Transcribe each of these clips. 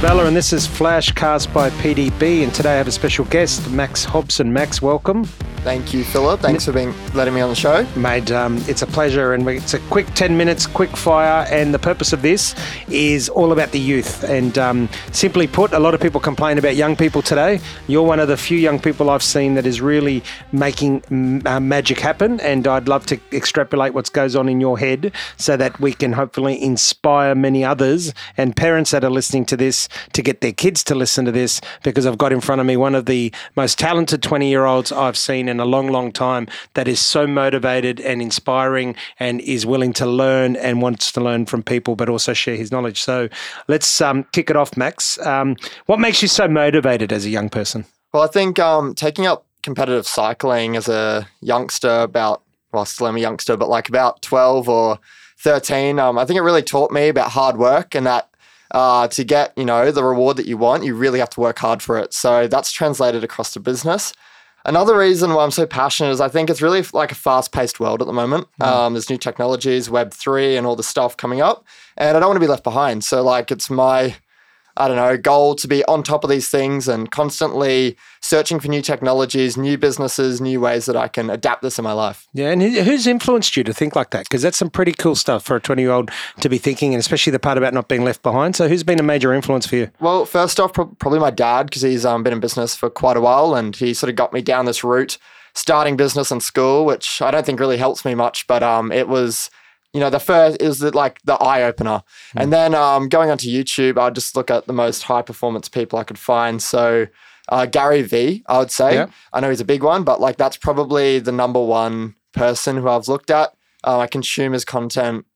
Bella, and this is Flashcast by PDB. And today I have a special guest, Max Hobson. Max, welcome. Thank you, Philip. Thanks for being letting me on the show. Mate, um, it's a pleasure, and it's a quick 10 minutes, quick fire. And the purpose of this is all about the youth. And um, simply put, a lot of people complain about young people today. You're one of the few young people I've seen that is really making uh, magic happen. And I'd love to extrapolate what goes on in your head so that we can hopefully inspire many others and parents that are listening to this to get their kids to listen to this because I've got in front of me one of the most talented 20 year olds I've seen in a long, long time that is so motivated and inspiring and is willing to learn and wants to learn from people, but also share his knowledge. So let's um, kick it off, Max. Um, what makes you so motivated as a young person? Well, I think um, taking up competitive cycling as a youngster, about, well, still am a youngster, but like about 12 or 13, um, I think it really taught me about hard work and that uh, to get you know the reward that you want, you really have to work hard for it. So that's translated across to business. Another reason why I'm so passionate is I think it's really like a fast paced world at the moment. Mm. Um, there's new technologies, Web3, and all the stuff coming up. And I don't want to be left behind. So, like, it's my I don't know, goal to be on top of these things and constantly searching for new technologies, new businesses, new ways that I can adapt this in my life. Yeah, and who's influenced you to think like that? Because that's some pretty cool stuff for a 20 year old to be thinking, and especially the part about not being left behind. So, who's been a major influence for you? Well, first off, probably my dad, because he's um, been in business for quite a while and he sort of got me down this route starting business in school, which I don't think really helps me much, but um, it was you know, the first is the, like the eye opener. Mm. And then um, going onto YouTube, I'd just look at the most high performance people I could find. So uh, Gary Vee, I would say. Yeah. I know he's a big one, but like that's probably the number one person who I've looked at. Uh, I consume his content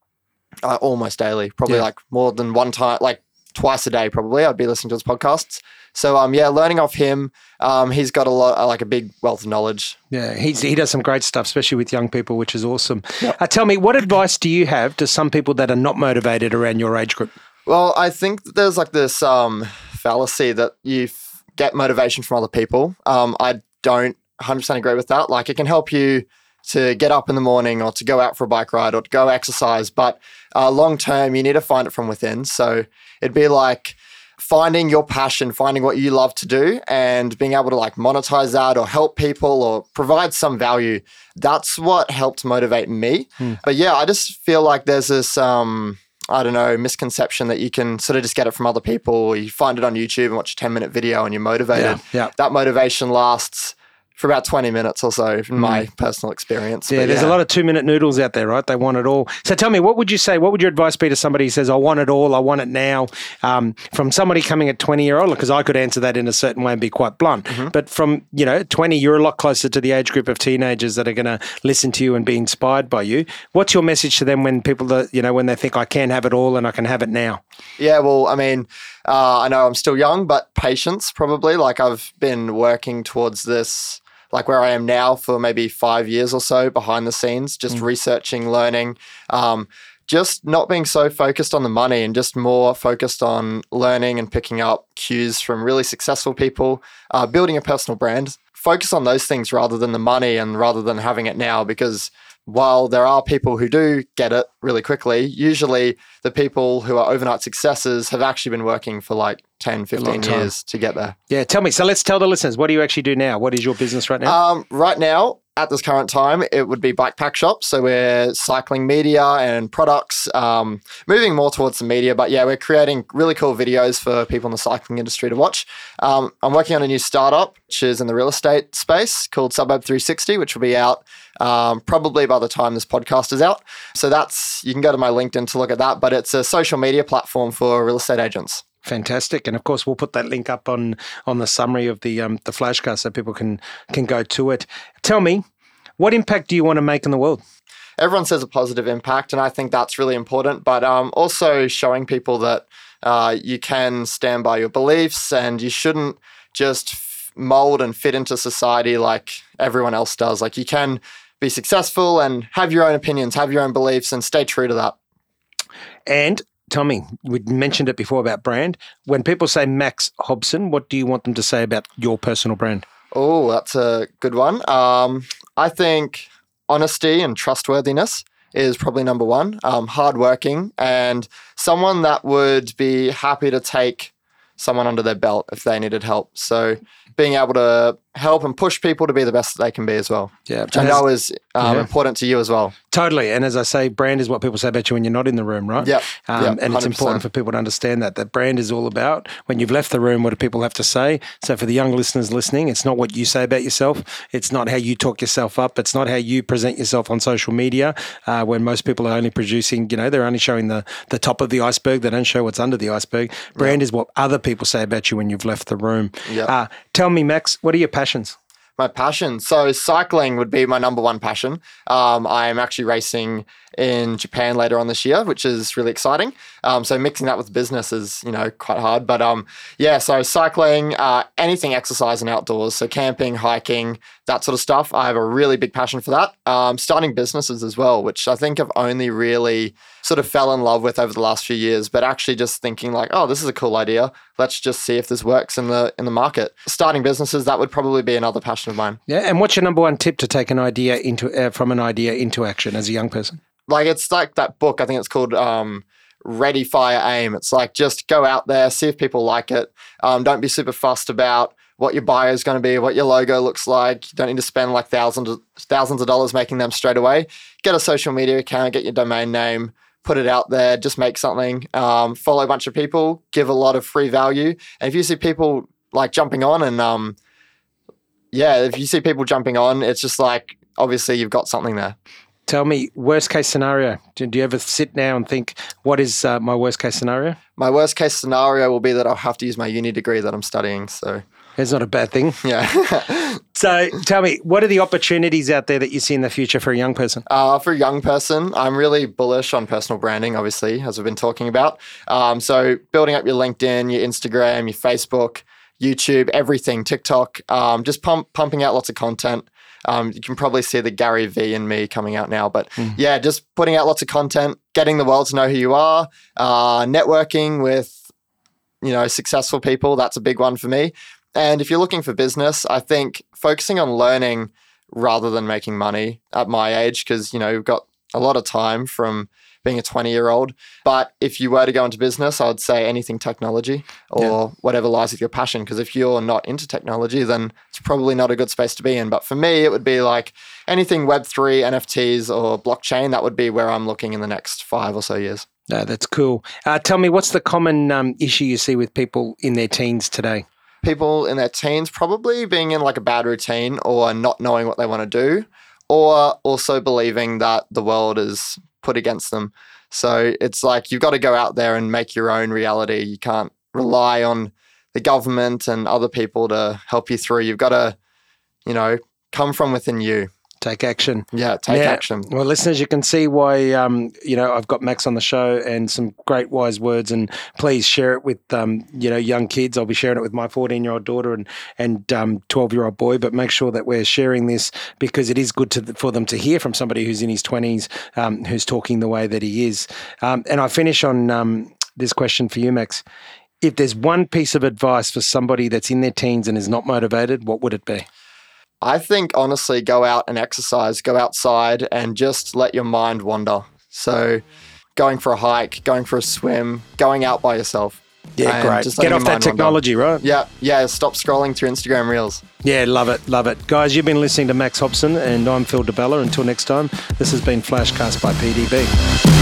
uh, almost daily, probably yeah. like more than one time, like twice a day, probably. I'd be listening to his podcasts. So um, yeah, learning off him. Um, he's got a lot, uh, like a big wealth of knowledge. Yeah, he's, he does some great stuff, especially with young people, which is awesome. Yep. Uh, tell me, what advice do you have to some people that are not motivated around your age group? Well, I think there's like this um, fallacy that you f- get motivation from other people. Um, I don't 100% agree with that. Like, it can help you to get up in the morning or to go out for a bike ride or to go exercise, but uh, long term, you need to find it from within. So it'd be like, finding your passion, finding what you love to do, and being able to like monetize that or help people or provide some value. That's what helped motivate me. Hmm. But yeah, I just feel like there's this um I don't know, misconception that you can sort of just get it from other people. Or you find it on YouTube and watch a 10 minute video and you're motivated. Yeah, yeah. That motivation lasts for about 20 minutes or so, in mm. my personal experience. Yeah, but there's yeah. a lot of two minute noodles out there, right? They want it all. So tell me, what would you say? What would your advice be to somebody who says, I want it all, I want it now? Um, from somebody coming at 20 year old, because I could answer that in a certain way and be quite blunt. Mm-hmm. But from, you know, 20, you're a lot closer to the age group of teenagers that are going to listen to you and be inspired by you. What's your message to them when people, that, you know, when they think I can have it all and I can have it now? Yeah, well, I mean, uh, I know I'm still young, but patience probably. Like I've been working towards this like where I am now for maybe five years or so behind the scenes, just mm. researching, learning, um, just not being so focused on the money and just more focused on learning and picking up cues from really successful people, uh, building a personal brand. Focus on those things rather than the money and rather than having it now because while there are people who do get it really quickly, usually the people who are overnight successes have actually been working for like 10, 15 years to get there. Yeah, tell me. So let's tell the listeners, what do you actually do now? What is your business right now? Um, right now, at this current time, it would be bike pack shops. So we're cycling media and products, um, moving more towards the media. But yeah, we're creating really cool videos for people in the cycling industry to watch. Um, I'm working on a new startup, which is in the real estate space called Suburb 360, which will be out um, probably by the time this podcast is out. So that's, you can go to my LinkedIn to look at that, but it's a social media platform for real estate agents. Fantastic, and of course we'll put that link up on on the summary of the um, the flashcast so people can can go to it. Tell me, what impact do you want to make in the world? Everyone says a positive impact, and I think that's really important. But um, also showing people that uh, you can stand by your beliefs, and you shouldn't just mold and fit into society like everyone else does. Like you can be successful and have your own opinions, have your own beliefs, and stay true to that. And Tommy, we mentioned it before about brand. When people say Max Hobson, what do you want them to say about your personal brand? Oh, that's a good one. Um, I think honesty and trustworthiness is probably number one. Um, hardworking and someone that would be happy to take someone under their belt if they needed help. So being able to help and push people to be the best that they can be as well. Yeah, Which I know is um, yeah. important to you as well. Totally. And as I say, brand is what people say about you when you're not in the room, right? Yeah, Um, Yep, and it's 100%. important for people to understand that. That brand is all about when you've left the room, what do people have to say? So for the young listeners listening, it's not what you say about yourself. It's not how you talk yourself up. It's not how you present yourself on social media uh, when most people are only producing, you know, they're only showing the, the top of the iceberg. They don't show what's under the iceberg. Brand is what other people say about you when you've left the room. Yeah. Uh, tell me, Max, what are your passions? My passion. So cycling would be my number one passion. Um, I am actually racing in Japan later on this year, which is really exciting. Um, so mixing that with business is you know quite hard, but um, yeah. So cycling, uh, anything exercise and outdoors, so camping, hiking, that sort of stuff. I have a really big passion for that. Um, starting businesses as well, which I think I've only really sort of fell in love with over the last few years. But actually, just thinking like, oh, this is a cool idea. Let's just see if this works in the in the market. Starting businesses that would probably be another passion of mine. Yeah. And what's your number one tip to take an idea into uh, from an idea into action as a young person? like it's like that book. I think it's called um, Ready, Fire, Aim. It's like just go out there, see if people like it. Um, don't be super fussed about what your bio is going to be, what your logo looks like. You don't need to spend like thousands of thousands of dollars making them straight away. Get a social media account, get your domain name, put it out there, just make something. Um, follow a bunch of people, give a lot of free value, and if you see people like jumping on and um, yeah, if you see people jumping on, it's just like obviously you've got something there. Tell me, worst case scenario. Do, do you ever sit now and think, what is uh, my worst case scenario? My worst case scenario will be that I'll have to use my uni degree that I'm studying. So, It's not a bad thing. yeah. So tell me, what are the opportunities out there that you see in the future for a young person? uh, for a young person, I'm really bullish on personal branding, obviously, as we've been talking about. Um, so, building up your LinkedIn, your Instagram, your Facebook, YouTube, everything, TikTok, um, just pump, pumping out lots of content. Um, you can probably see the Gary Vee and me coming out now, but yeah, just putting out lots of content, getting the world to know who you are, uh, networking with you know successful people. That's a big one for me. And if you're looking for business, I think focusing on learning rather than making money at my age, because you know you've got a lot of time from being a 20 year old. But if you were to go into business, I would say anything technology or Yeah. whatever lies with your passion. Because if you're not into technology, then it's probably not a good space to be in. But for me, it would be like anything Web3, NFTs, or blockchain. That would be where I'm looking in the next five or so years. No, that's cool. Uh, tell me, what's the common um, issue you see with people in their teens today? People in their teens probably being in like a bad routine or not knowing what they want to do or also believing that the world is put against them. So it's like you've got to go out there and make your own reality. You can't rely on the government and other people to help you through. You've got to you know come from within you Take action. yeah take Yeah. action Well, listeners, you can see why um, you know I've got Max on the show and some great wise words. And please share it with um, you know young kids. I'll be sharing it with my 14 year old daughter and and um, 12 year old boy. But make sure that we're sharing this because it is good to, for them to hear from somebody who's in his 20s um, who's talking the way that he is. Um, and I finish on um, this question for you, Max. If there's one piece of advice for somebody that's in their teens and is not motivated, what would it be? I think honestly, go out and exercise, go outside and just let your mind wander. So, going for a hike, going for a swim, going out by yourself. Yeah, great. just Get off that technology, right? Yeah, yeah. Stop scrolling through Instagram reels. Yeah, love it, love it. Guys, you've been listening to Max Hobson, and I'm Phil Di Bella. Until next time, this has been Flashcast by PDB.